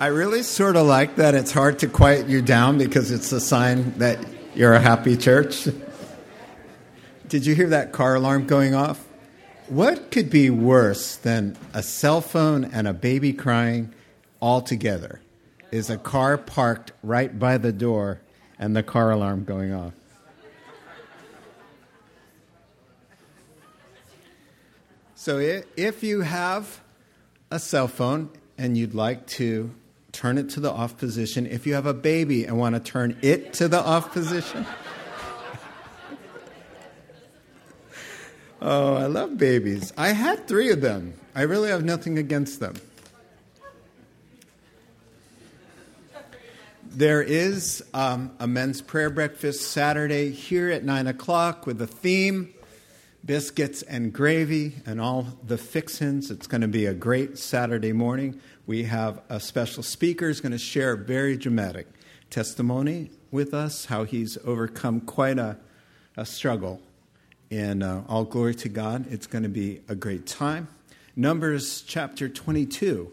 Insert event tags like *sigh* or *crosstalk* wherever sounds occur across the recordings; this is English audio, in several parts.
I really sort of like that it's hard to quiet you down because it's a sign that you're a happy church. Did you hear that car alarm going off? What could be worse than a cell phone and a baby crying all together? Is a car parked right by the door and the car alarm going off? So if you have a cell phone and you'd like to turn it to the off position, if you have a baby and want to turn it to the off position, *laughs* oh, I love babies. I had three of them. I really have nothing against them. There is um, a men's prayer breakfast Saturday here at 9 o'clock with a theme biscuits and gravy and all the fixins. It's going to be a great Saturday morning. We have a special speaker who's going to share a very dramatic testimony with us, how he's overcome quite a, a struggle. And uh, all glory to God. It's going to be a great time. Numbers chapter 22.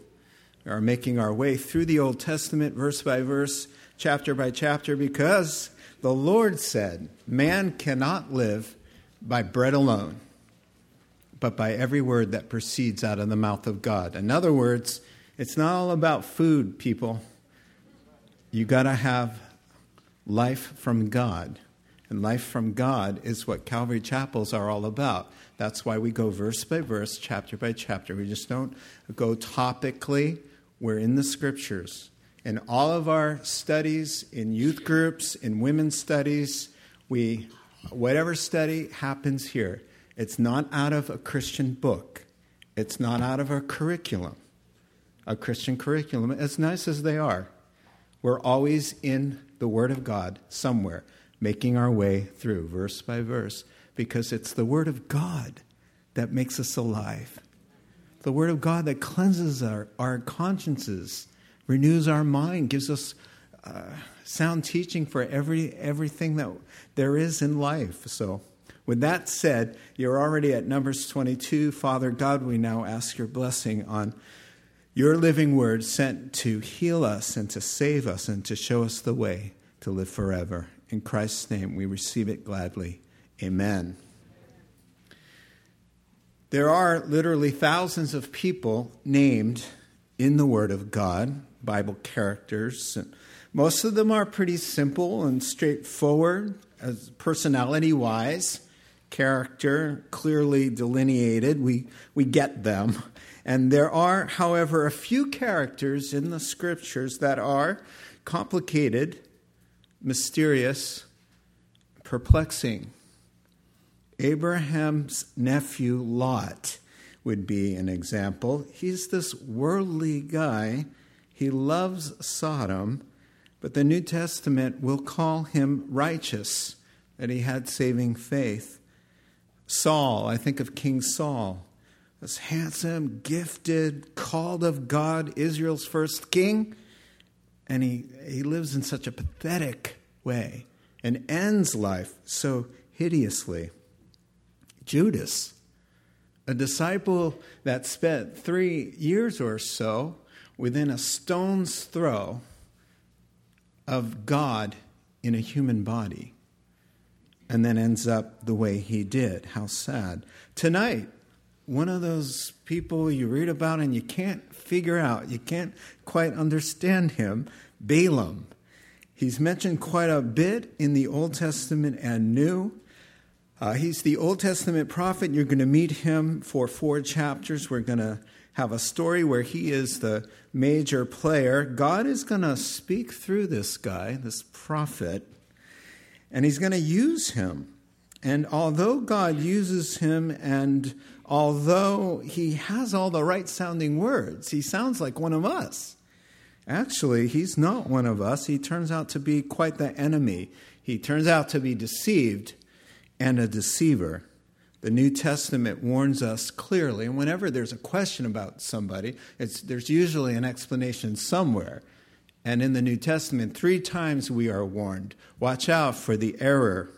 We are making our way through the Old Testament, verse by verse, chapter by chapter, because the Lord said, Man cannot live by bread alone, but by every word that proceeds out of the mouth of God. In other words, it's not all about food, people. You got to have life from God. And life from God is what Calvary Chapels are all about. That's why we go verse by verse, chapter by chapter. We just don't go topically. We're in the scriptures. In all of our studies, in youth groups, in women's studies, we whatever study happens here, it's not out of a Christian book. It's not out of a curriculum, a Christian curriculum, as nice as they are. We're always in the Word of God somewhere, making our way through verse by verse, because it's the Word of God that makes us alive. The Word of God that cleanses our, our consciences, renews our mind, gives us uh, sound teaching for every everything that there is in life. So, with that said, you're already at Numbers 22. Father God, we now ask your blessing on your living word sent to heal us and to save us and to show us the way to live forever. In Christ's name, we receive it gladly. Amen. There are literally thousands of people named in the Word of God, Bible characters. And most of them are pretty simple and straightforward, as personality wise, character clearly delineated. We, we get them. And there are, however, a few characters in the scriptures that are complicated, mysterious, perplexing. Abraham's nephew Lot would be an example. He's this worldly guy. He loves Sodom, but the New Testament will call him righteous, that he had saving faith. Saul, I think of King Saul, this handsome, gifted, called of God, Israel's first king, and he, he lives in such a pathetic way and ends life so hideously. Judas, a disciple that spent three years or so within a stone's throw of God in a human body and then ends up the way he did. How sad. Tonight, one of those people you read about and you can't figure out, you can't quite understand him, Balaam. He's mentioned quite a bit in the Old Testament and New. Uh, he's the Old Testament prophet. You're going to meet him for four chapters. We're going to have a story where he is the major player. God is going to speak through this guy, this prophet, and he's going to use him. And although God uses him, and although he has all the right sounding words, he sounds like one of us. Actually, he's not one of us. He turns out to be quite the enemy. He turns out to be deceived and a deceiver. The New Testament warns us clearly, and whenever there's a question about somebody, there's usually an explanation somewhere. And in the New Testament, three times we are warned watch out for the error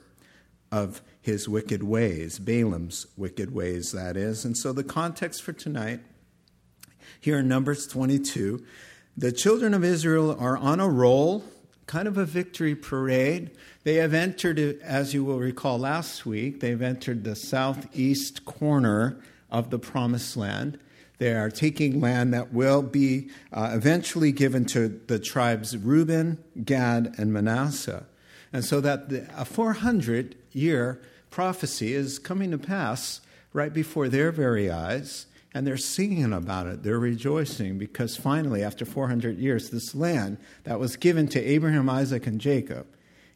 of his wicked ways, Balaam's wicked ways, that is. And so the context for tonight, here in Numbers 22, The children of Israel are on a roll, kind of a victory parade. They have entered, as you will recall last week, they've entered the southeast corner of the promised land. They are taking land that will be uh, eventually given to the tribes Reuben, Gad, and Manasseh. And so that the, a 400 year prophecy is coming to pass right before their very eyes, and they're singing about it. They're rejoicing because finally, after 400 years, this land that was given to Abraham, Isaac, and Jacob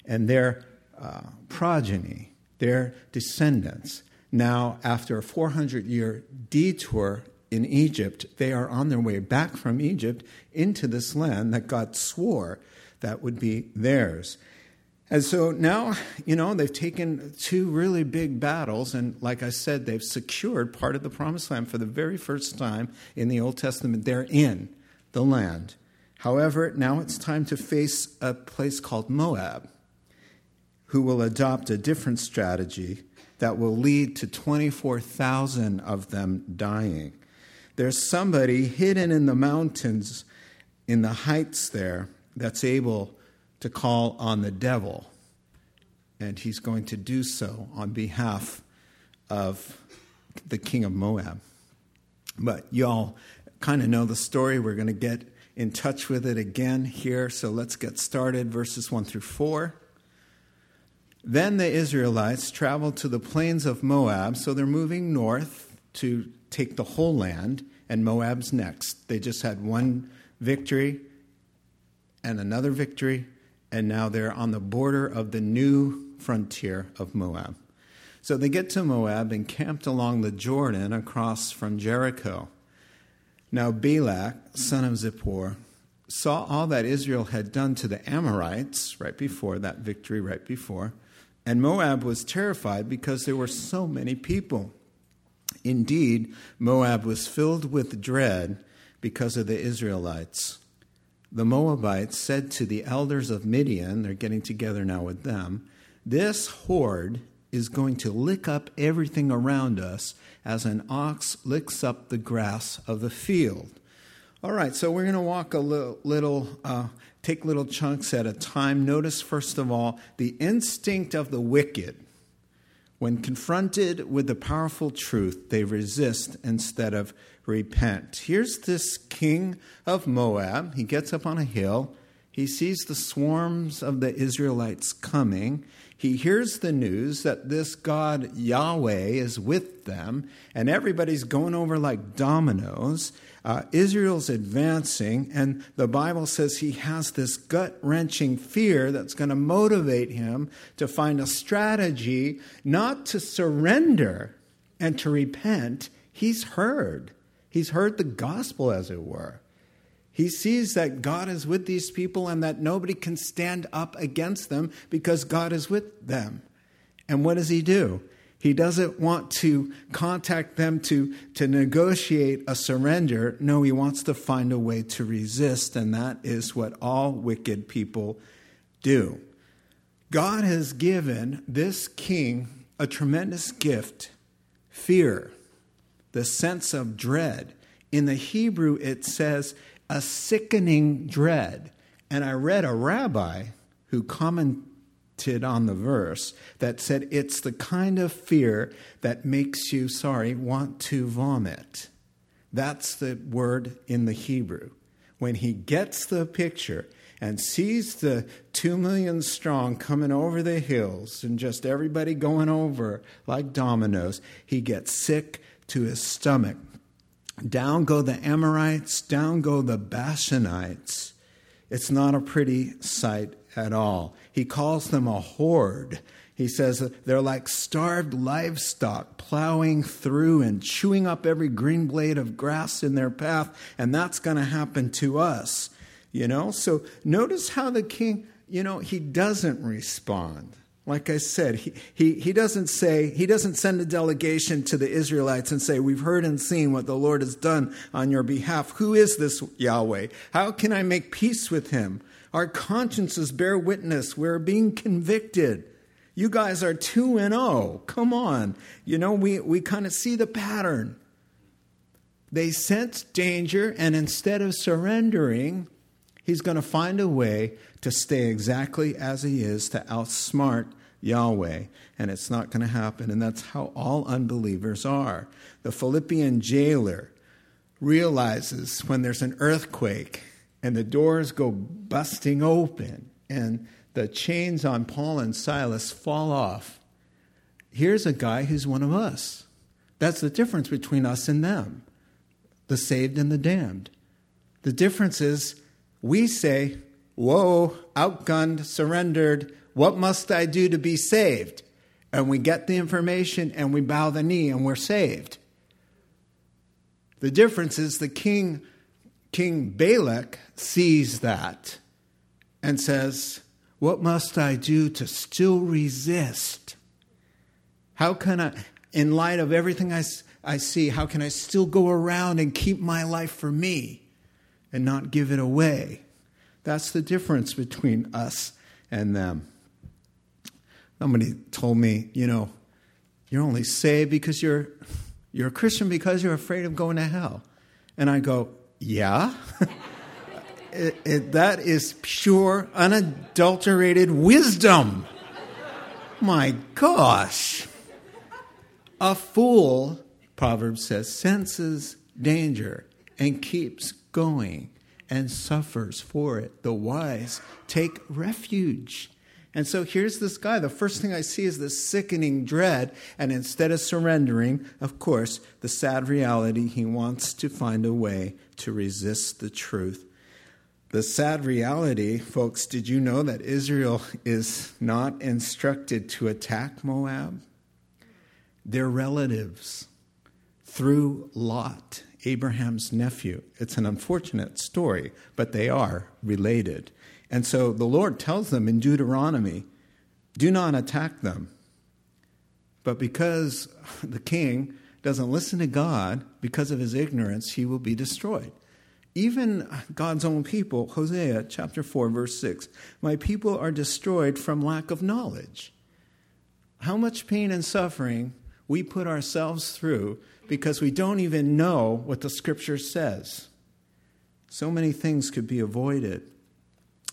and their uh, progeny, their descendants, now, after a 400 year detour in Egypt, they are on their way back from Egypt into this land that God swore that would be theirs. And so now, you know, they've taken two really big battles, and like I said, they've secured part of the promised land for the very first time in the Old Testament. They're in the land. However, now it's time to face a place called Moab, who will adopt a different strategy that will lead to 24,000 of them dying. There's somebody hidden in the mountains, in the heights there, that's able to call on the devil. And he's going to do so on behalf of the king of Moab. But y'all kind of know the story. We're going to get in touch with it again here. So let's get started. Verses 1 through 4. Then the Israelites traveled to the plains of Moab, so they're moving north to take the whole land, and Moab's next. They just had one victory and another victory, and now they're on the border of the new frontier of Moab. So they get to Moab and camped along the Jordan across from Jericho. Now Balak, son of Zippor, saw all that Israel had done to the Amorites right before that victory, right before and Moab was terrified because there were so many people. Indeed, Moab was filled with dread because of the Israelites. The Moabites said to the elders of Midian, they're getting together now with them, this horde is going to lick up everything around us as an ox licks up the grass of the field. All right, so we're going to walk a little, little uh, take little chunks at a time. Notice, first of all, the instinct of the wicked. When confronted with the powerful truth, they resist instead of repent. Here's this king of Moab. He gets up on a hill. He sees the swarms of the Israelites coming. He hears the news that this God Yahweh is with them, and everybody's going over like dominoes. Uh, Israel's advancing, and the Bible says he has this gut wrenching fear that's going to motivate him to find a strategy not to surrender and to repent. He's heard. He's heard the gospel, as it were. He sees that God is with these people and that nobody can stand up against them because God is with them. And what does he do? He doesn't want to contact them to, to negotiate a surrender. No, he wants to find a way to resist, and that is what all wicked people do. God has given this king a tremendous gift fear, the sense of dread. In the Hebrew, it says a sickening dread. And I read a rabbi who commented on the verse that said it's the kind of fear that makes you, sorry, want to vomit. That's the word in the Hebrew. When he gets the picture and sees the two million strong coming over the hills and just everybody going over like dominoes, he gets sick to his stomach. Down go the Amorites, down go the Bashanites. It's not a pretty sight at all. He calls them a horde. He says they're like starved livestock plowing through and chewing up every green blade of grass in their path, and that's going to happen to us. You know, so notice how the king, you know, he doesn't respond. Like I said, he, he, he doesn't say, he doesn't send a delegation to the Israelites and say, We've heard and seen what the Lord has done on your behalf. Who is this Yahweh? How can I make peace with him? Our consciences bear witness. We're being convicted. You guys are 2 and 0. Come on. You know, we, we kind of see the pattern. they sense danger, and instead of surrendering, he's going to find a way to stay exactly as he is, to outsmart Yahweh. And it's not going to happen. And that's how all unbelievers are. The Philippian jailer realizes when there's an earthquake and the doors go busting open and the chains on Paul and Silas fall off. Here's a guy who's one of us. That's the difference between us and them the saved and the damned. The difference is we say, Whoa, outgunned, surrendered. What must I do to be saved? And we get the information and we bow the knee and we're saved. The difference is the king, King Balak, sees that and says, What must I do to still resist? How can I, in light of everything I, I see, how can I still go around and keep my life for me and not give it away? That's the difference between us and them. Somebody told me, you know, you're only saved because you're you're a Christian because you're afraid of going to hell. And I go, yeah. *laughs* it, it, that is pure, unadulterated wisdom. My gosh. A fool, Proverbs says, senses danger and keeps going and suffers for it. The wise take refuge. And so here's this guy. The first thing I see is this sickening dread. And instead of surrendering, of course, the sad reality, he wants to find a way to resist the truth. The sad reality, folks, did you know that Israel is not instructed to attack Moab? They're relatives through Lot, Abraham's nephew. It's an unfortunate story, but they are related. And so the Lord tells them in Deuteronomy do not attack them. But because the king doesn't listen to God, because of his ignorance, he will be destroyed. Even God's own people, Hosea chapter 4, verse 6, my people are destroyed from lack of knowledge. How much pain and suffering we put ourselves through because we don't even know what the scripture says. So many things could be avoided.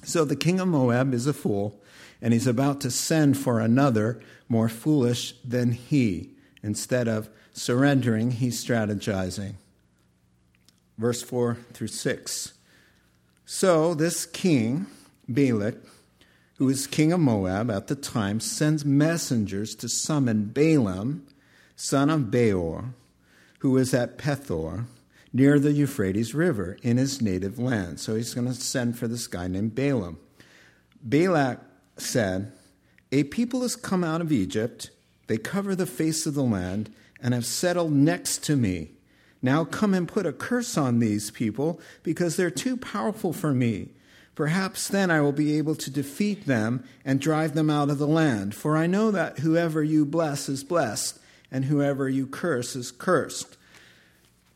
So the king of Moab is a fool, and he's about to send for another more foolish than he. Instead of surrendering, he's strategizing. Verse 4 through 6. So this king, Balak, who is king of Moab at the time, sends messengers to summon Balaam, son of Beor, who is at Pethor near the Euphrates River in his native land. So he's going to send for this guy named Balaam. Balak said, A people has come out of Egypt, they cover the face of the land, and have settled next to me. Now come and put a curse on these people, because they're too powerful for me. Perhaps then I will be able to defeat them and drive them out of the land. For I know that whoever you bless is blessed, and whoever you curse is cursed.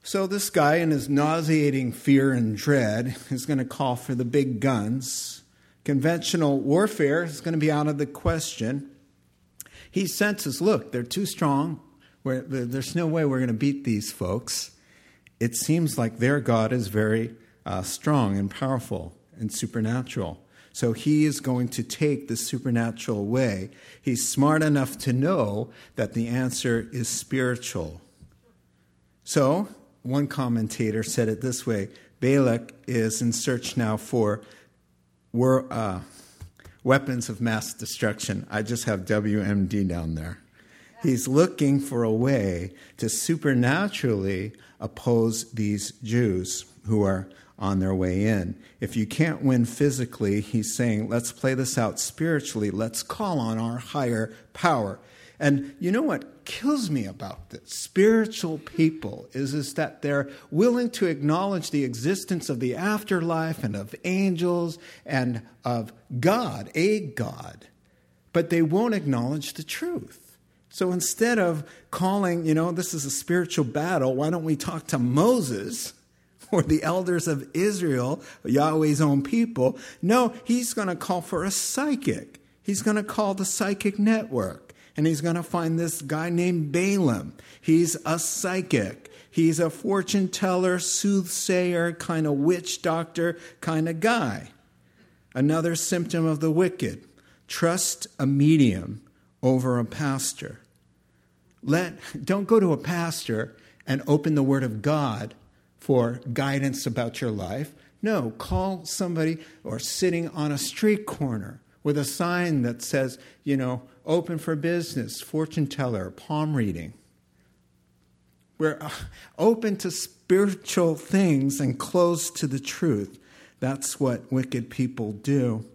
So, this guy, in his nauseating fear and dread, is going to call for the big guns. Conventional warfare is going to be out of the question. He senses, look, they're too strong. We're, there's no way we're going to beat these folks. It seems like their God is very uh, strong and powerful and supernatural. So he is going to take the supernatural way. He's smart enough to know that the answer is spiritual. So one commentator said it this way Balak is in search now for were, uh, weapons of mass destruction. I just have WMD down there. He's looking for a way to supernaturally oppose these Jews who are on their way in. If you can't win physically, he's saying, let's play this out spiritually. Let's call on our higher power. And you know what kills me about this spiritual people is, is that they're willing to acknowledge the existence of the afterlife and of angels and of God, a God, but they won't acknowledge the truth. So instead of calling, you know, this is a spiritual battle, why don't we talk to Moses? Or the elders of Israel, Yahweh's own people. No, he's going to call for a psychic. He's going to call the psychic network and he's going to find this guy named Balaam. He's a psychic. He's a fortune teller, soothsayer, kind of witch doctor kind of guy. Another symptom of the wicked trust a medium over a pastor. Let, don't go to a pastor and open the Word of God for guidance about your life. No, call somebody or sitting on a street corner with a sign that says, you know, open for business, fortune teller, palm reading. We're uh, open to spiritual things and closed to the truth. That's what wicked people do.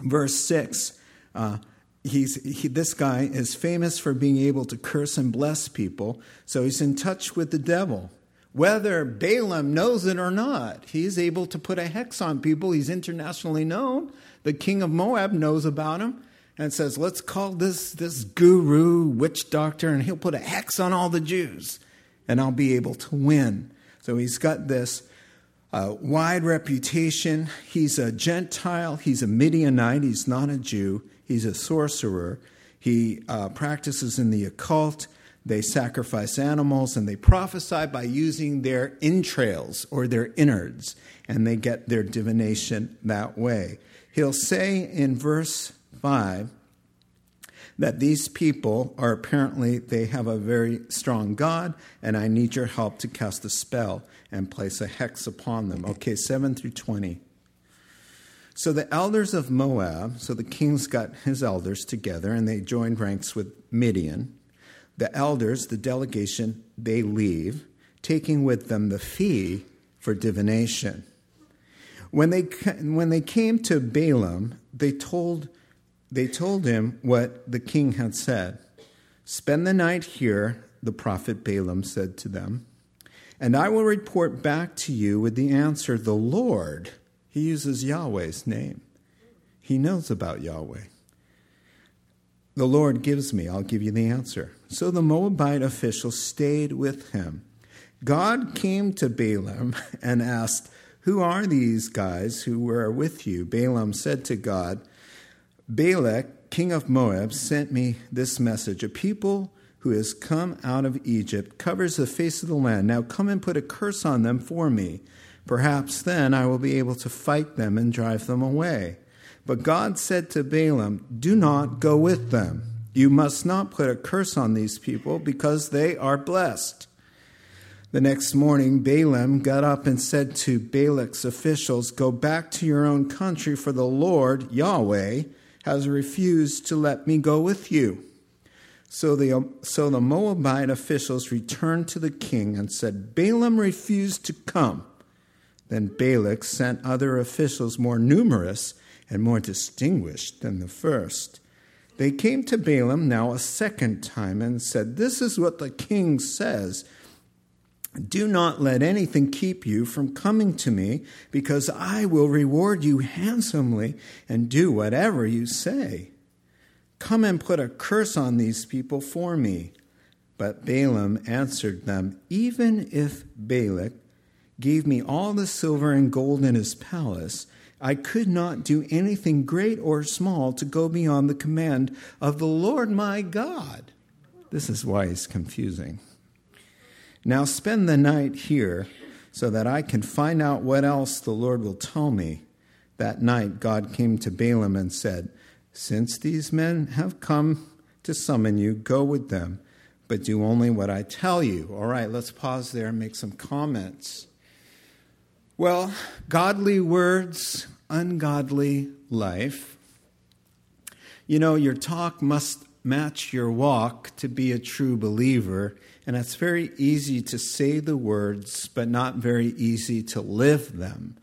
Verse 6 uh, he's, he, this guy is famous for being able to curse and bless people, so he's in touch with the devil. Whether Balaam knows it or not, he's able to put a hex on people. He's internationally known. The king of Moab knows about him and says, Let's call this, this guru, witch doctor, and he'll put a hex on all the Jews, and I'll be able to win. So he's got this uh, wide reputation. He's a Gentile, he's a Midianite, he's not a Jew. He's a sorcerer. He uh, practices in the occult. They sacrifice animals and they prophesy by using their entrails or their innards, and they get their divination that way. He'll say in verse 5 that these people are apparently, they have a very strong God, and I need your help to cast a spell and place a hex upon them. Okay, 7 through 20. So the elders of Moab, so the king's got his elders together and they joined ranks with Midian. The elders, the delegation, they leave, taking with them the fee for divination. When they, when they came to Balaam, they told, they told him what the king had said. Spend the night here, the prophet Balaam said to them, and I will report back to you with the answer the Lord he uses Yahweh's name. He knows about Yahweh. The Lord gives me, I'll give you the answer. So the Moabite official stayed with him. God came to Balaam and asked, Who are these guys who were with you? Balaam said to God, Balak, king of Moab, sent me this message A people who has come out of Egypt covers the face of the land. Now come and put a curse on them for me. Perhaps then I will be able to fight them and drive them away. But God said to Balaam, Do not go with them. You must not put a curse on these people because they are blessed. The next morning, Balaam got up and said to Balak's officials, Go back to your own country, for the Lord, Yahweh, has refused to let me go with you. So the, so the Moabite officials returned to the king and said, Balaam refused to come. Then Balak sent other officials more numerous and more distinguished than the first. They came to Balaam now a second time and said, This is what the king says. Do not let anything keep you from coming to me, because I will reward you handsomely and do whatever you say. Come and put a curse on these people for me. But Balaam answered them, Even if Balak gave me all the silver and gold in his palace, I could not do anything great or small to go beyond the command of the Lord my God. This is why it's confusing. Now spend the night here so that I can find out what else the Lord will tell me. That night, God came to Balaam and said, Since these men have come to summon you, go with them, but do only what I tell you. All right, let's pause there and make some comments. Well, godly words, ungodly life. You know, your talk must match your walk to be a true believer, and it's very easy to say the words, but not very easy to live them.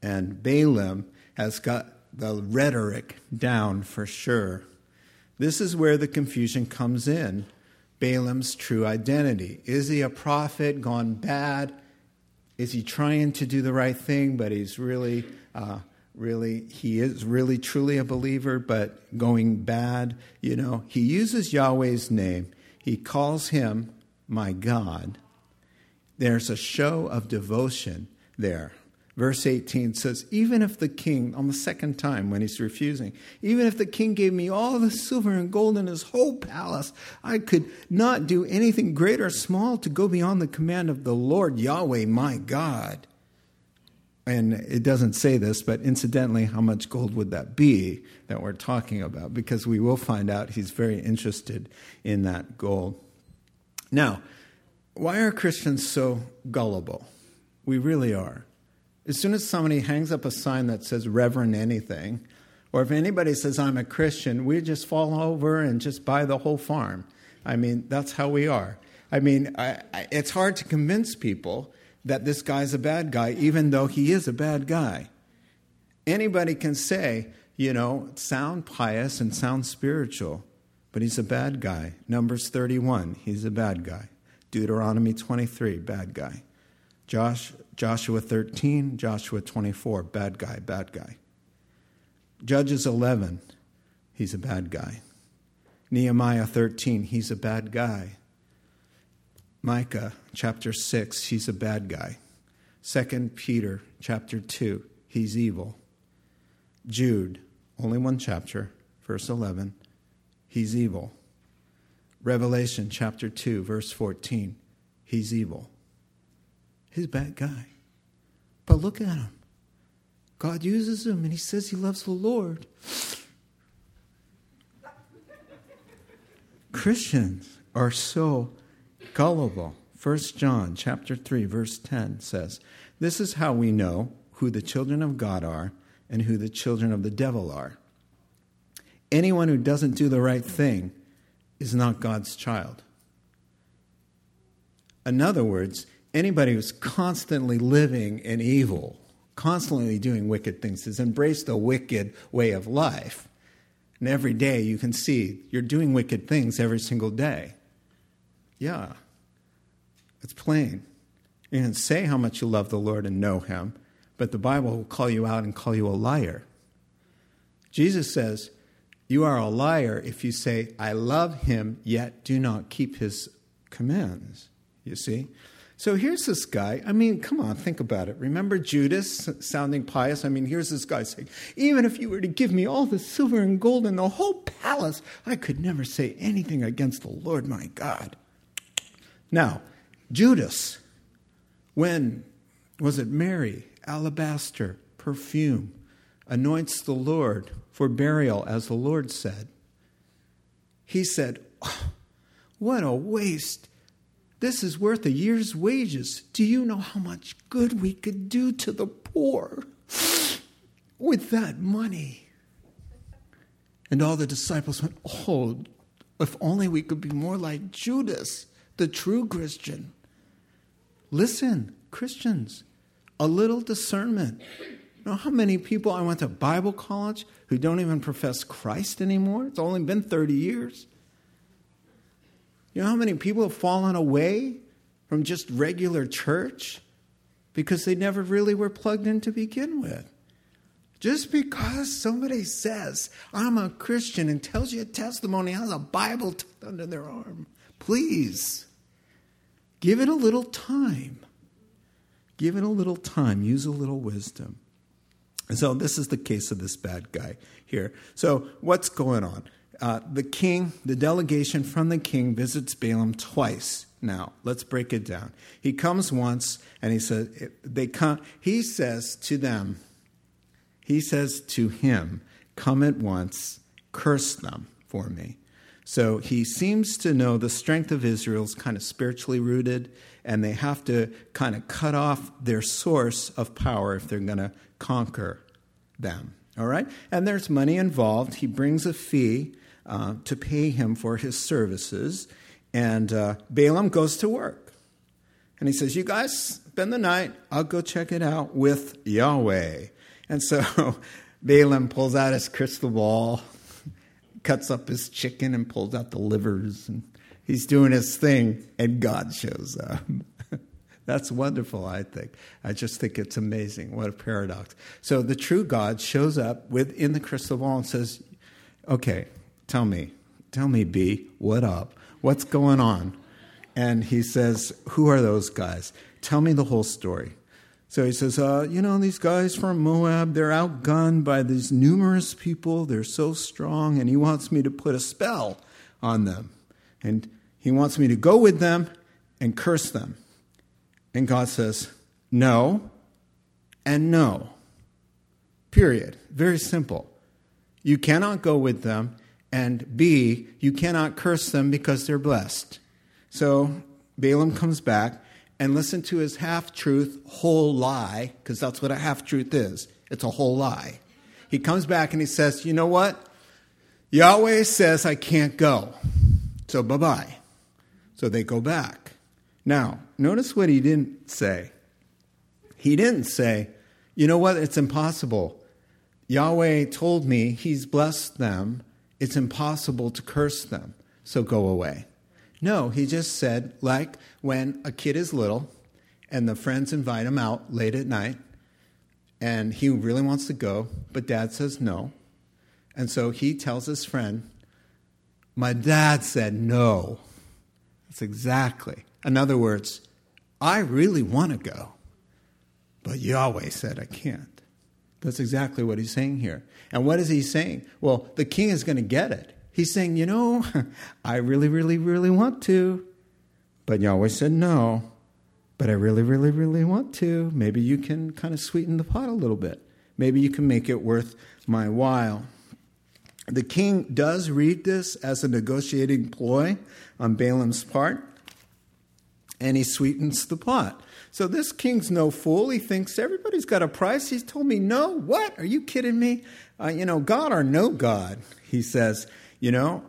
And Balaam has got the rhetoric down for sure. This is where the confusion comes in. Balaam's true identity. Is he a prophet gone bad? Is he trying to do the right thing, but he's really, uh, really, he is really truly a believer, but going bad? You know, he uses Yahweh's name, he calls him my God. There's a show of devotion there. Verse 18 says, Even if the king, on the second time when he's refusing, even if the king gave me all the silver and gold in his whole palace, I could not do anything great or small to go beyond the command of the Lord Yahweh my God. And it doesn't say this, but incidentally, how much gold would that be that we're talking about? Because we will find out he's very interested in that gold. Now, why are Christians so gullible? We really are. As soon as somebody hangs up a sign that says Reverend anything, or if anybody says I'm a Christian, we just fall over and just buy the whole farm. I mean, that's how we are. I mean, I, I, it's hard to convince people that this guy's a bad guy, even though he is a bad guy. Anybody can say, you know, sound pious and sound spiritual, but he's a bad guy. Numbers 31, he's a bad guy. Deuteronomy 23, bad guy. Josh, Joshua 13, Joshua 24, bad guy, bad guy. Judges 11, he's a bad guy. Nehemiah 13, he's a bad guy. Micah chapter 6, he's a bad guy. 2 Peter chapter 2, he's evil. Jude, only one chapter, verse 11, he's evil. Revelation chapter 2, verse 14, he's evil. He's a bad guy. But look at him. God uses him and he says he loves the Lord. Christians are so gullible. 1 John chapter 3 verse 10 says, "This is how we know who the children of God are and who the children of the devil are. Anyone who doesn't do the right thing is not God's child." In other words, anybody who's constantly living in evil, constantly doing wicked things, has embraced a wicked way of life. And every day you can see you're doing wicked things every single day. Yeah, it's plain. You can say how much you love the Lord and know Him, but the Bible will call you out and call you a liar. Jesus says, You are a liar if you say, I love Him, yet do not keep His commands. You see? So here's this guy. I mean, come on, think about it. Remember Judas sounding pious? I mean, here's this guy saying, Even if you were to give me all the silver and gold in the whole palace, I could never say anything against the Lord my God. Now, Judas, when was it Mary, alabaster, perfume, anoints the Lord for burial, as the Lord said? He said, oh, What a waste this is worth a year's wages. Do you know how much good we could do to the poor with that money? And all the disciples went, Oh, if only we could be more like Judas, the true Christian. Listen, Christians, a little discernment. You know how many people I went to Bible college who don't even profess Christ anymore? It's only been 30 years. You know how many people have fallen away from just regular church because they never really were plugged in to begin with? Just because somebody says, I'm a Christian and tells you a testimony, has a Bible tucked under their arm, please give it a little time. Give it a little time. Use a little wisdom. And so, this is the case of this bad guy here. So, what's going on? Uh, the king, the delegation from the king visits Balaam twice. Now, let's break it down. He comes once and he says, they come, he says to them, he says to him, Come at once, curse them for me. So he seems to know the strength of Israel is kind of spiritually rooted, and they have to kind of cut off their source of power if they're going to conquer them. All right? And there's money involved. He brings a fee uh, to pay him for his services. And uh, Balaam goes to work. And he says, You guys spend the night. I'll go check it out with Yahweh. And so *laughs* Balaam pulls out his crystal ball, cuts up his chicken, and pulls out the livers. And he's doing his thing, and God shows up. *laughs* That's wonderful, I think. I just think it's amazing. What a paradox. So the true God shows up within the crystal ball and says, Okay, Tell me, tell me, B, what up? What's going on? And he says, Who are those guys? Tell me the whole story. So he says, uh, You know, these guys from Moab, they're outgunned by these numerous people. They're so strong, and he wants me to put a spell on them. And he wants me to go with them and curse them. And God says, No and no. Period. Very simple. You cannot go with them, and B, you cannot curse them because they're blessed. So Balaam comes back and listen to his half truth, whole lie, because that's what a half truth is. It's a whole lie. He comes back and he says, You know what? Yahweh says I can't go. So bye bye. So they go back. Now, notice what he didn't say. He didn't say, You know what? It's impossible. Yahweh told me he's blessed them. It's impossible to curse them. So go away. No, he just said, like when a kid is little and the friends invite him out late at night and he really wants to go, but dad says no. And so he tells his friend, My dad said no. That's exactly. In other words, I really want to go, but Yahweh said I can't. That's exactly what he's saying here. And what is he saying? Well, the king is going to get it. He's saying, You know, *laughs* I really, really, really want to. But Yahweh said no. But I really, really, really want to. Maybe you can kind of sweeten the pot a little bit. Maybe you can make it worth my while. The king does read this as a negotiating ploy on Balaam's part, and he sweetens the pot. So this king's no fool. He thinks everybody's got a price. He's told me no. What? Are you kidding me? Uh, you know, God or no God, he says. You know,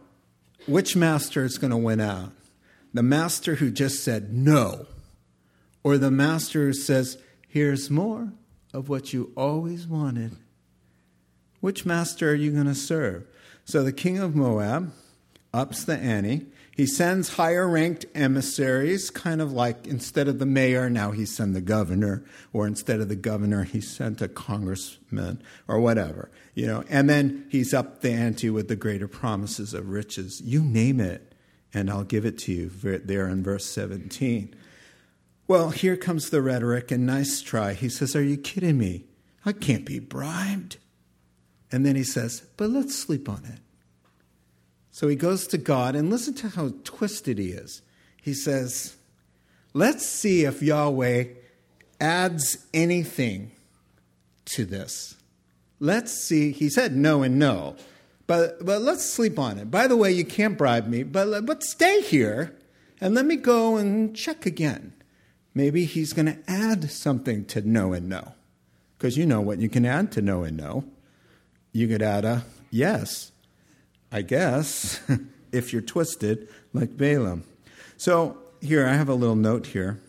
which master is going to win out? The master who just said no, or the master who says, here's more of what you always wanted? Which master are you going to serve? So the king of Moab ups the ante. He sends higher ranked emissaries, kind of like instead of the mayor, now he sent the governor, or instead of the governor, he sent a congressman, or whatever, you know. And then he's up the ante with the greater promises of riches. You name it, and I'll give it to you there in verse 17. Well, here comes the rhetoric, and nice try. He says, Are you kidding me? I can't be bribed. And then he says, But let's sleep on it. So he goes to God, and listen to how twisted he is. He says, Let's see if Yahweh adds anything to this. Let's see. He said no and no, but, but let's sleep on it. By the way, you can't bribe me, but, but stay here and let me go and check again. Maybe he's going to add something to no and no. Because you know what you can add to no and no. You could add a yes I guess, *laughs* if you're twisted like Balaam. So, here, I have a little note here.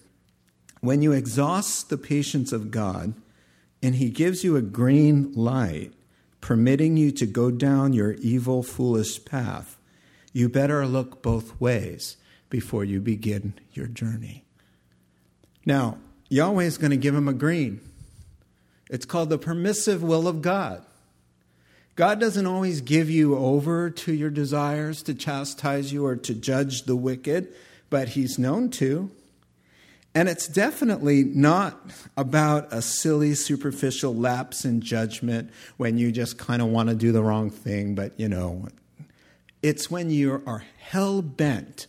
When you exhaust the patience of God and He gives you a green light, permitting you to go down your evil, foolish path, you better look both ways before you begin your journey. Now, Yahweh is going to give him a green. It's called the permissive will of God. God doesn't always give you over to your desires to chastise you or to judge the wicked, but He's known to. And it's definitely not about a silly, superficial lapse in judgment when you just kind of want to do the wrong thing, but you know, it's when you are hell bent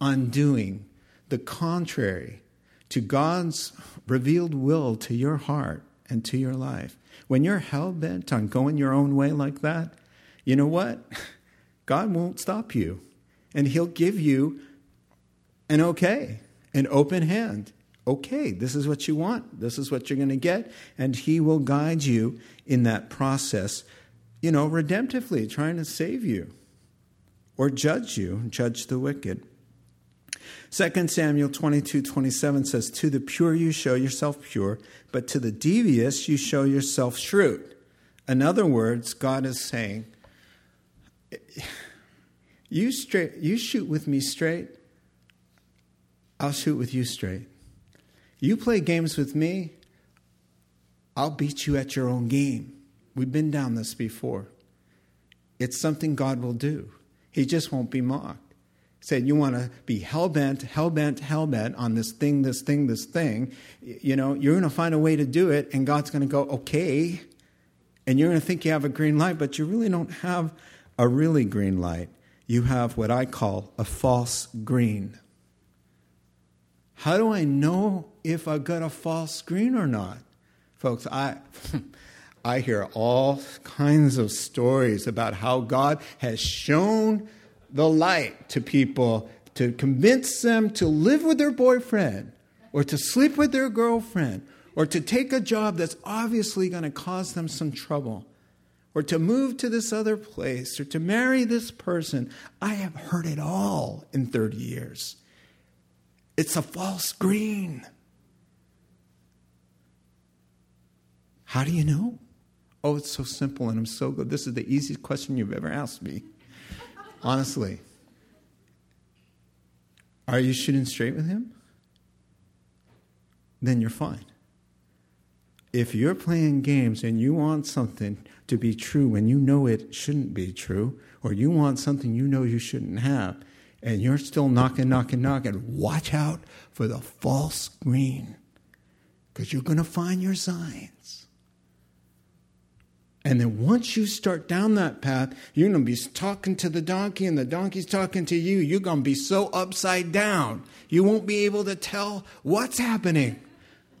on doing the contrary to God's revealed will to your heart and to your life. When you're hell bent on going your own way like that, you know what? *laughs* God won't stop you. And He'll give you an okay, an open hand. Okay, this is what you want. This is what you're going to get. And He will guide you in that process, you know, redemptively, trying to save you or judge you, judge the wicked. 2 Samuel 22 27 says, To the pure you show yourself pure, but to the devious you show yourself shrewd. In other words, God is saying, you, straight, you shoot with me straight, I'll shoot with you straight. You play games with me, I'll beat you at your own game. We've been down this before. It's something God will do. He just won't be mocked. Said you want to be hell bent, hell bent, hell bent on this thing, this thing, this thing. You know, you're going to find a way to do it, and God's going to go, okay. And you're going to think you have a green light, but you really don't have a really green light. You have what I call a false green. How do I know if I got a false green or not? Folks, I. *laughs* I hear all kinds of stories about how God has shown the light to people to convince them to live with their boyfriend or to sleep with their girlfriend or to take a job that's obviously going to cause them some trouble or to move to this other place or to marry this person. I have heard it all in 30 years. It's a false green. How do you know? Oh, it's so simple and I'm so good. This is the easiest question you've ever asked me. Honestly. Are you shooting straight with him? Then you're fine. If you're playing games and you want something to be true when you know it shouldn't be true, or you want something you know you shouldn't have, and you're still knocking, knocking, knocking, watch out for the false green because you're going to find your signs. And then once you start down that path, you're going to be talking to the donkey and the donkey's talking to you. You're going to be so upside down. You won't be able to tell what's happening.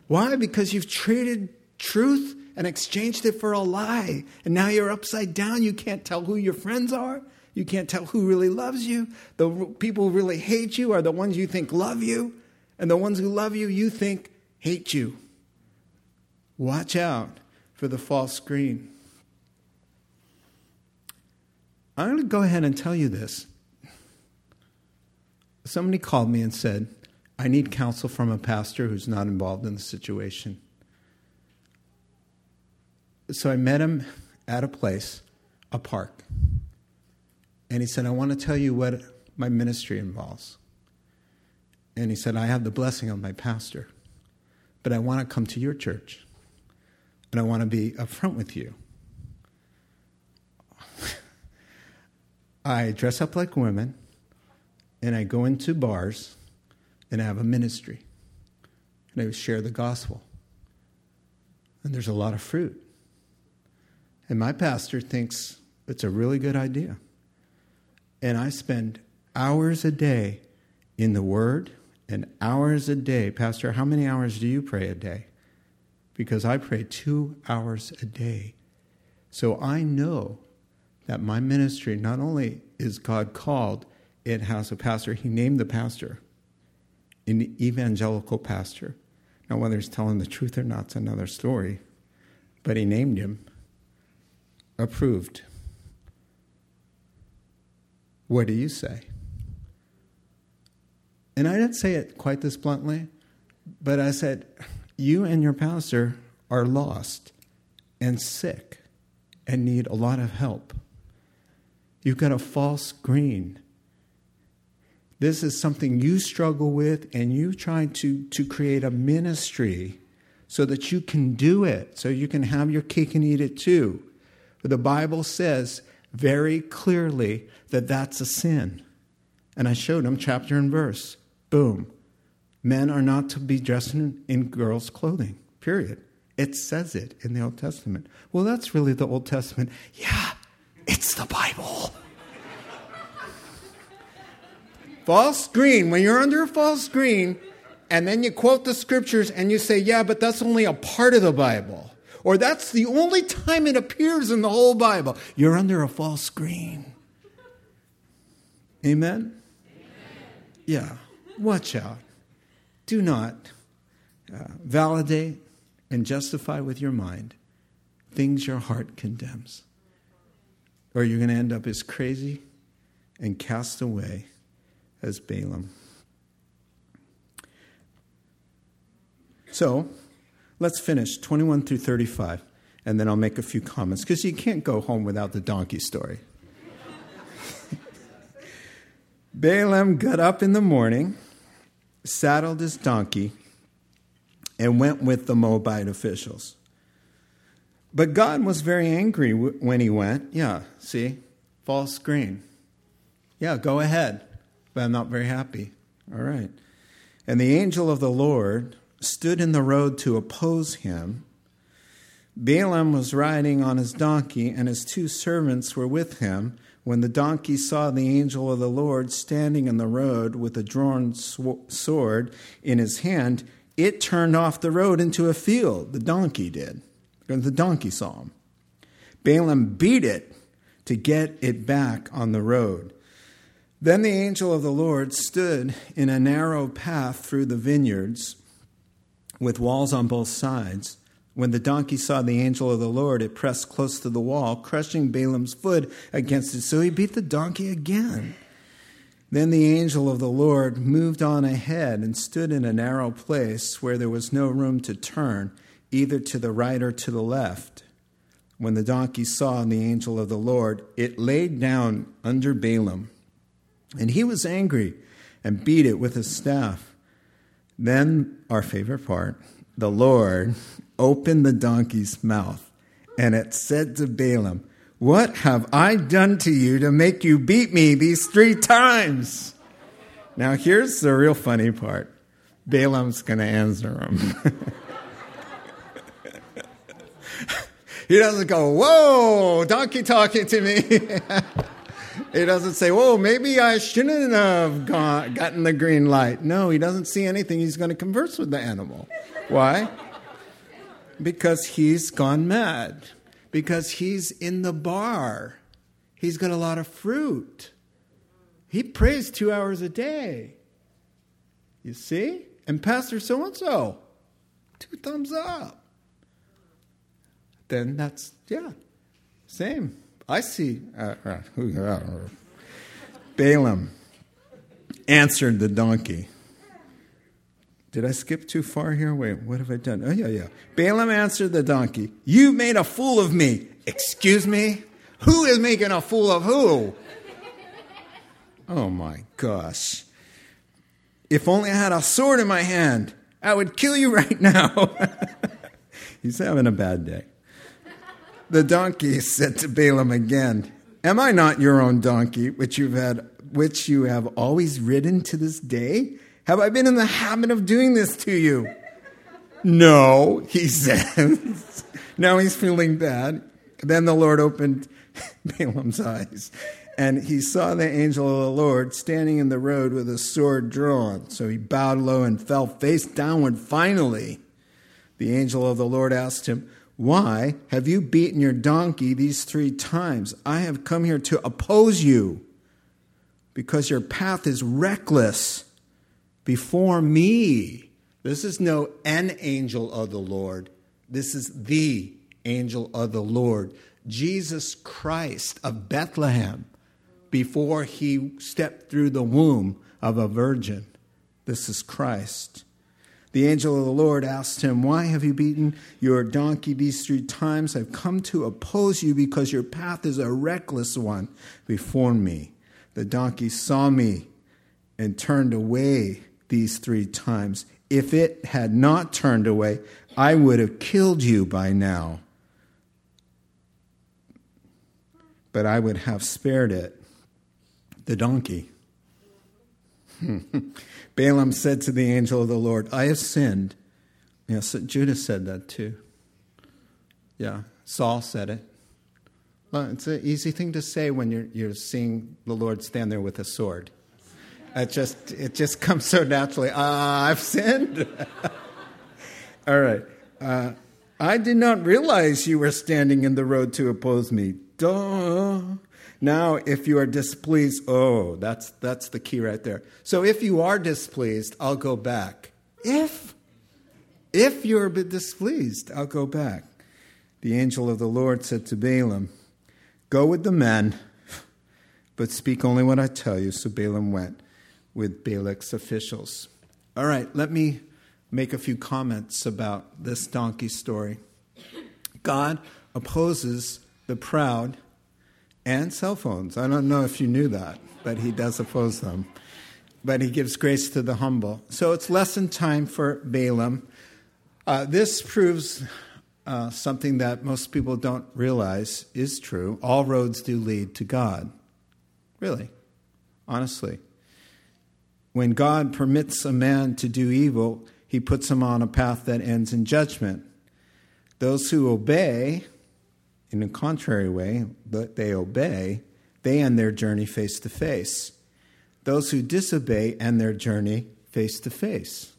Why? Because you've traded truth and exchanged it for a lie. And now you're upside down. You can't tell who your friends are. You can't tell who really loves you. The people who really hate you are the ones you think love you. And the ones who love you, you think hate you. Watch out for the false green. I'm going to go ahead and tell you this. Somebody called me and said, I need counsel from a pastor who's not involved in the situation. So I met him at a place, a park. And he said, I want to tell you what my ministry involves. And he said, I have the blessing of my pastor, but I want to come to your church and I want to be upfront with you. I dress up like women and I go into bars and I have a ministry and I share the gospel. And there's a lot of fruit. And my pastor thinks it's a really good idea. And I spend hours a day in the Word and hours a day. Pastor, how many hours do you pray a day? Because I pray two hours a day. So I know that my ministry not only is God called, it has a pastor. He named the pastor, an evangelical pastor. Now, whether he's telling the truth or not, it's another story. But he named him, approved. What do you say? And I didn't say it quite this bluntly, but I said, You and your pastor are lost and sick and need a lot of help. You've got a false green. This is something you struggle with, and you try to, to create a ministry so that you can do it, so you can have your cake and eat it too. But the Bible says very clearly that that's a sin. And I showed him chapter and verse. Boom. Men are not to be dressed in, in girls' clothing, period. It says it in the Old Testament. Well, that's really the Old Testament. Yeah, it's the Bible. false green, when you're under a false green, and then you quote the scriptures and you say, yeah, but that's only a part of the Bible. Or that's the only time it appears in the whole Bible. You're under a false green. Amen? Amen. Yeah. Watch out. Do not uh, validate and justify with your mind things your heart condemns or you're going to end up as crazy and cast away as Balaam. So let's finish 21 through 35, and then I'll make a few comments because you can't go home without the donkey story. *laughs* Balaam got up in the morning, saddled his donkey, and went with the Moabite officials. But God was very angry when he went. Yeah, see? False green. Yeah, go ahead. but I'm not very happy. All right. And the angel of the Lord stood in the road to oppose him. Balaam was riding on his donkey, and his two servants were with him. When the donkey saw the angel of the Lord standing in the road with a drawn sword in his hand, it turned off the road into a field. The donkey did. The donkey saw him. Balaam beat it to get it back on the road. Then the angel of the Lord stood in a narrow path through the vineyards with walls on both sides. When the donkey saw the angel of the Lord, it pressed close to the wall, crushing Balaam's foot against it. So he beat the donkey again. Then the angel of the Lord moved on ahead and stood in a narrow place where there was no room to turn, either to the right or to the left. When the donkey saw the angel of the Lord, it laid down under Balaam, and he was angry and beat it with his staff. Then, our favorite part, the Lord opened the donkey's mouth, and it said to Balaam, What have I done to you to make you beat me these three times? Now, here's the real funny part Balaam's going to answer him. *laughs* he doesn't go, Whoa, donkey talking to me. *laughs* he doesn't say, Whoa, maybe I shouldn't have got, gotten the green light. No, he doesn't see anything. He's going to converse with the animal. Why? Because he's gone mad. Because he's in the bar. He's got a lot of fruit. He prays two hours a day. You see? And Pastor so and so, two thumbs up. Then that's, yeah, same. I see. Uh, uh, Balaam answered the donkey. Did I skip too far here? Wait, what have I done? Oh, yeah, yeah. Balaam answered the donkey, You made a fool of me. Excuse me? Who is making a fool of who? Oh my gosh. If only I had a sword in my hand, I would kill you *laughs* right now. *laughs* He's having a bad day. The donkey said to Balaam again, Am I not your own donkey, which you've had which you have always ridden to this day? Have I been in the habit of doing this to you? No, he *laughs* says. now he's feeling bad. Then the Lord opened *laughs* Balaam's eyes, and he saw the angel of the Lord standing in the road with a sword drawn. So he bowed low and fell face downward. Finally, the angel of the Lord asked him, Why have you beaten your donkey these three times? I have come here to oppose you because your path is reckless before me. This is no an angel of the Lord. This is the angel of the Lord. Jesus Christ of Bethlehem before he stepped through the womb of a virgin. This is Christ. The angel of the Lord asked him, Why have you beaten your donkey these three times? I've come to oppose you because your path is a reckless one before me. The donkey saw me and turned away these three times. If it had not turned away, I would have killed you by now. But I would have spared it. The donkey. *laughs* Hmm. Balaam said to the angel of the Lord, I have sinned. Yes, Judas said that too. Yeah, Saul said it. Well, it's an easy thing to say when you're, you're seeing the Lord stand there with a sword. It just it just *laughs* comes so naturally. Ah, I've sinned. *laughs* All right. Uh, I did not realize you were standing in the road to oppose me. Duh. Now, if you are displeased, oh, that's that's the key right there. So if you are displeased, I'll go back. If if you're displeased, I'll go back. The angel of the Lord said to Balaam, Go with the men, but speak only what I tell you. So Balaam went with Balak's officials. All right, let me make a few comments about this donkey story. God opposes the proud and cell phones. I don't know if you knew that, but he does oppose them. But he gives grace to the humble. So it's lesson time for Balaam. Uh, this proves uh, something that most people don't realize is true. All roads do lead to God. Really, honestly. when God permits a man to do evil, he puts him on a path that ends in judgment. Those who obey, in a contrary way, but they obey, they end their journey face to face. Those who disobey end their journey face to face.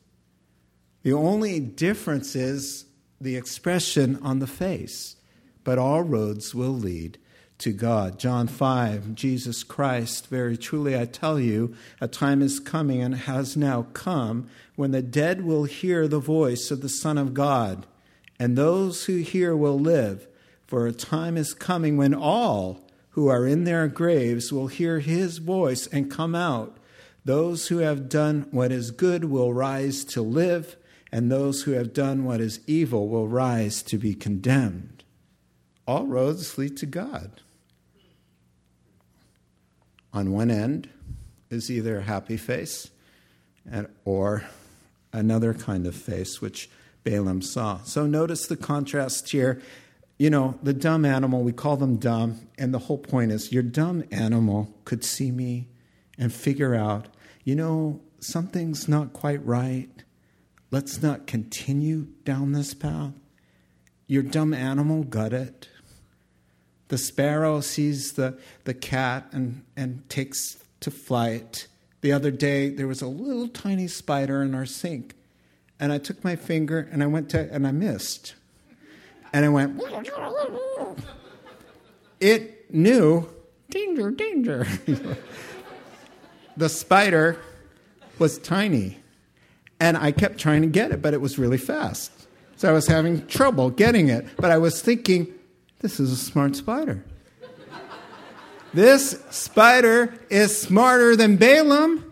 The only difference is the expression on the face, but all roads will lead to God. John 5, Jesus Christ, very truly I tell you, a time is coming and has now come when the dead will hear the voice of the Son of God, and those who hear will live. For a time is coming when all who are in their graves will hear his voice and come out. Those who have done what is good will rise to live, and those who have done what is evil will rise to be condemned. All roads lead to God. On one end is either a happy face and, or another kind of face, which Balaam saw. So notice the contrast here. You know, the dumb animal, we call them dumb, and the whole point is your dumb animal could see me and figure out, you know, something's not quite right. Let's not continue down this path. Your dumb animal got it. The sparrow sees the, the cat and, and takes to flight. The other day, there was a little tiny spider in our sink. And I took my finger and I went to, and I missed. And I went, it knew, danger, danger. the spider was tiny. And I kept trying to get it, but it was really fast. So I was having trouble getting it. But I was thinking, this is a smart spider. this spider is smarter than Balaam.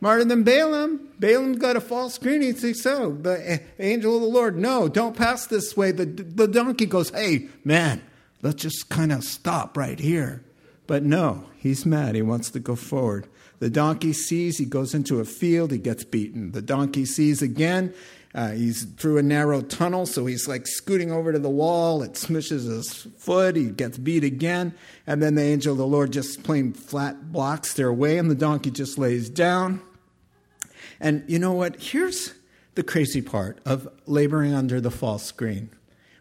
Smarter than Balaam. Balaam got a false green. He thinks so. The angel of the Lord, no, don't pass this way. The, the donkey goes, hey, man, let's just kind of stop right here. But no, he's mad. He wants to go forward. The donkey sees, he goes into a field, he gets beaten. The donkey sees again, uh, he's through a narrow tunnel, so he's like scooting over to the wall. It smushes his foot. He gets beat again. And then the angel of the Lord just plain flat blocks their way, and the donkey just lays down. And you know what? Here's the crazy part of laboring under the false green.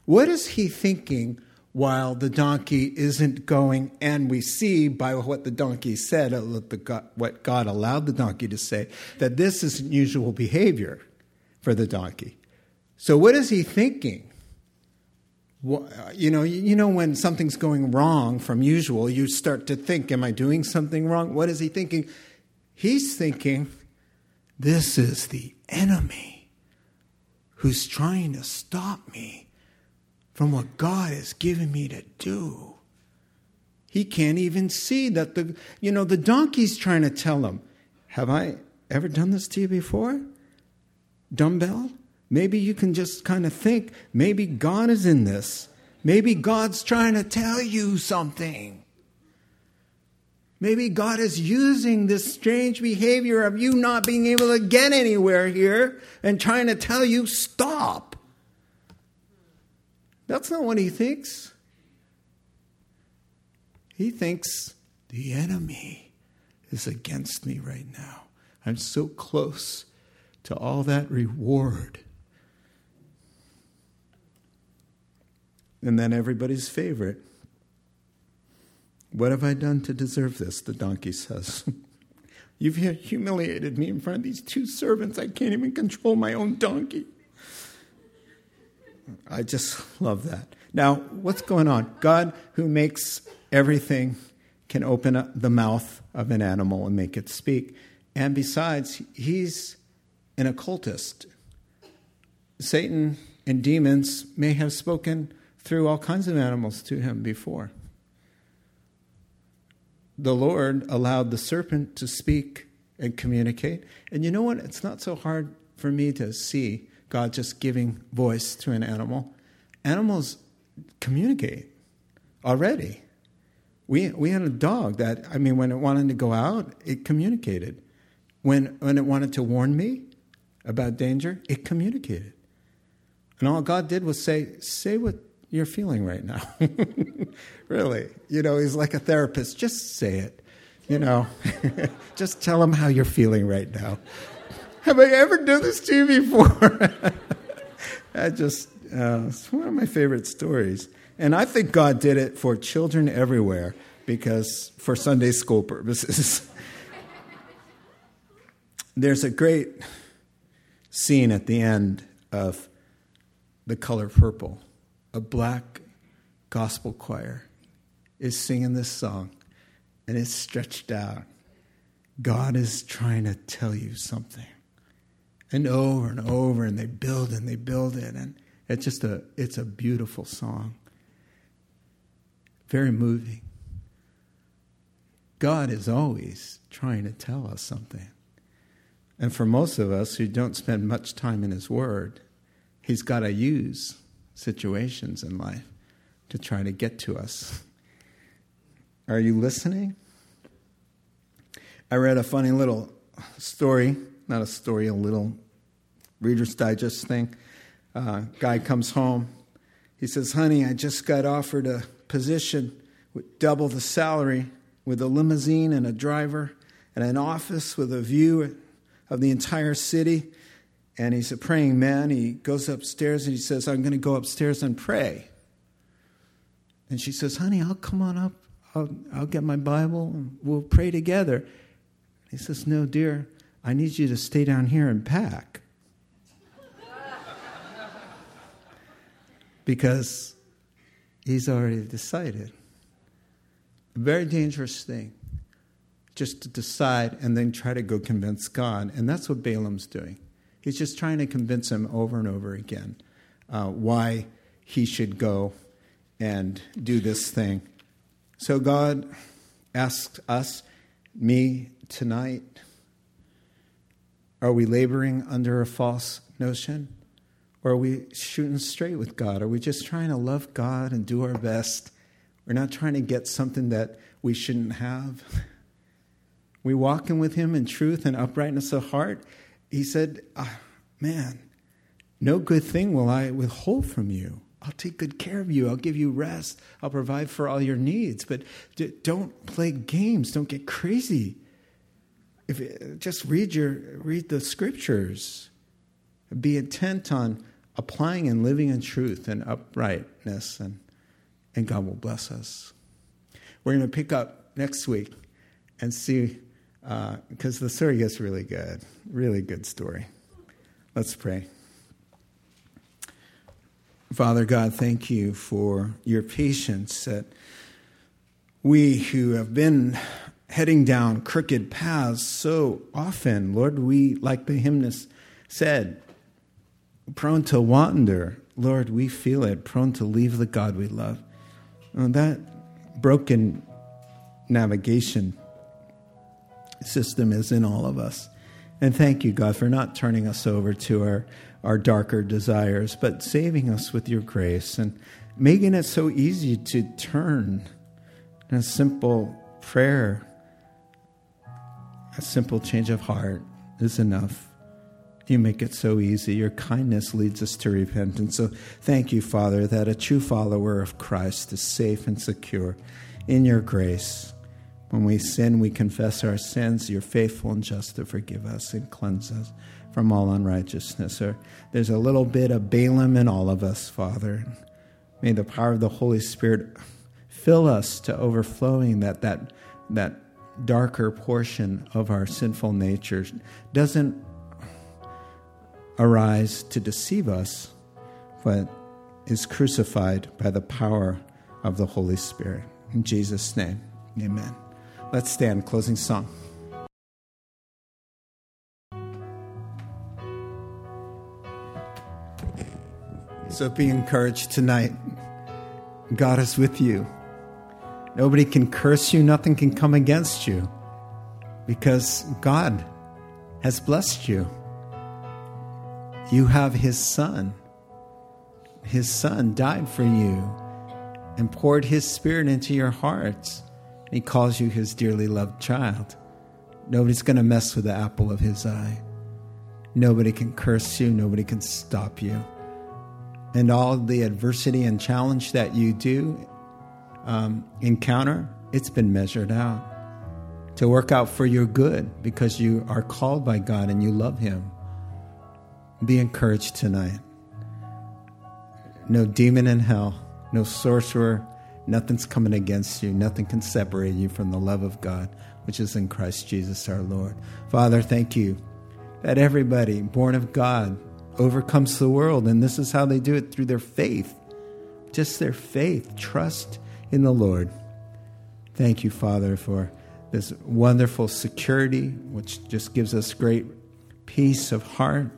What is he thinking while the donkey isn't going? And we see by what the donkey said, uh, what God allowed the donkey to say, that this isn't usual behavior for the donkey. So, what is he thinking? You know, you know when something's going wrong from usual, you start to think, "Am I doing something wrong?" What is he thinking? He's thinking, "This is the enemy who's trying to stop me from what God has given me to do." He can't even see that the you know the donkey's trying to tell him, "Have I ever done this to you before?" dumbbell. Maybe you can just kind of think, maybe God is in this. Maybe God's trying to tell you something. Maybe God is using this strange behavior of you not being able to get anywhere here and trying to tell you, stop. That's not what he thinks. He thinks the enemy is against me right now. I'm so close to all that reward. And then everybody's favorite. What have I done to deserve this? The donkey says. *laughs* You've humiliated me in front of these two servants. I can't even control my own donkey. I just love that. Now, what's going on? God, who makes everything, can open up the mouth of an animal and make it speak. And besides, He's an occultist. Satan and demons may have spoken through all kinds of animals to him before. The Lord allowed the serpent to speak and communicate. And you know what? It's not so hard for me to see God just giving voice to an animal. Animals communicate already. We, we had a dog that, I mean, when it wanted to go out, it communicated. When, when it wanted to warn me, about danger, it communicated. And all God did was say, say what you're feeling right now. *laughs* really. You know, he's like a therapist. Just say it. You know, *laughs* just tell him how you're feeling right now. *laughs* Have I ever done this to you before? I just, uh, it's one of my favorite stories. And I think God did it for children everywhere because for Sunday school purposes. There's a great scene at the end of The Color Purple. A black gospel choir is singing this song, and it's stretched out. God is trying to tell you something. And over and over, and they build and they build it, and it's just a it's a beautiful song. Very moving. God is always trying to tell us something. And for most of us who don't spend much time in His Word, He's got to use situations in life to try to get to us. Are you listening? I read a funny little story, not a story, a little Reader's Digest thing. Uh, guy comes home. He says, Honey, I just got offered a position with double the salary with a limousine and a driver and an office with a view of the entire city. And he's a praying man. He goes upstairs and he says, I'm going to go upstairs and pray. And she says, Honey, I'll come on up. I'll, I'll get my Bible and we'll pray together. He says, No, dear, I need you to stay down here and pack. *laughs* because he's already decided. A very dangerous thing just to decide and then try to go convince God. And that's what Balaam's doing. He's just trying to convince him over and over again uh, why he should go and do this thing. So God asks us, me tonight, are we laboring under a false notion? Or are we shooting straight with God? Are we just trying to love God and do our best? We're not trying to get something that we shouldn't have. *laughs* We walking with him in truth and uprightness of heart. He said, oh, Man, no good thing will I withhold from you. I'll take good care of you. I'll give you rest. I'll provide for all your needs. But don't play games. Don't get crazy. If, just read your read the scriptures. Be intent on applying and living in truth and uprightness, and, and God will bless us. We're going to pick up next week and see because uh, the story gets really good, really good story. Let's pray. Father God, thank you for your patience that we who have been heading down crooked paths so often, Lord, we, like the hymnist said, prone to wander. Lord, we feel it, prone to leave the God we love. And that broken navigation system is in all of us. And thank you, God, for not turning us over to our, our darker desires, but saving us with your grace and making it so easy to turn in a simple prayer, a simple change of heart is enough. You make it so easy. Your kindness leads us to repentance. So thank you, Father, that a true follower of Christ is safe and secure in your grace. When we sin, we confess our sins. You're faithful and just to forgive us and cleanse us from all unrighteousness. Or there's a little bit of Balaam in all of us, Father. May the power of the Holy Spirit fill us to overflowing that that that darker portion of our sinful nature doesn't arise to deceive us, but is crucified by the power of the Holy Spirit. In Jesus' name, amen. Let's stand. Closing song. So be encouraged tonight. God is with you. Nobody can curse you, nothing can come against you because God has blessed you. You have His Son. His Son died for you and poured His Spirit into your hearts. He calls you his dearly loved child. Nobody's going to mess with the apple of his eye. Nobody can curse you. Nobody can stop you. And all the adversity and challenge that you do um, encounter, it's been measured out to work out for your good because you are called by God and you love Him. Be encouraged tonight. No demon in hell, no sorcerer, nothing's coming against you. Nothing can separate you from the love of God, which is in Christ Jesus our Lord. Father, thank you that everybody born of God overcomes the world, and this is how they do it through their faith. Just their faith, trust in the Lord. Thank you, Father, for this wonderful security, which just gives us great peace of heart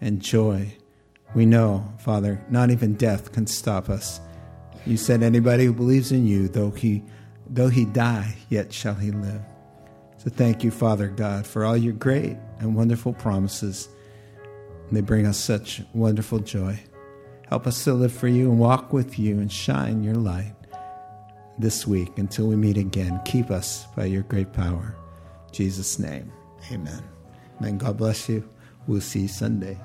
and joy. We know, Father, not even death can stop us. You said anybody who believes in you, though he though he die, yet shall he live. So thank you, Father God, for all your great and wonderful promises. They bring us such wonderful joy. Help us to live for you and walk with you and shine your light this week until we meet again. Keep us by your great power. In Jesus' name, amen. Amen. God bless you. We'll see you Sunday.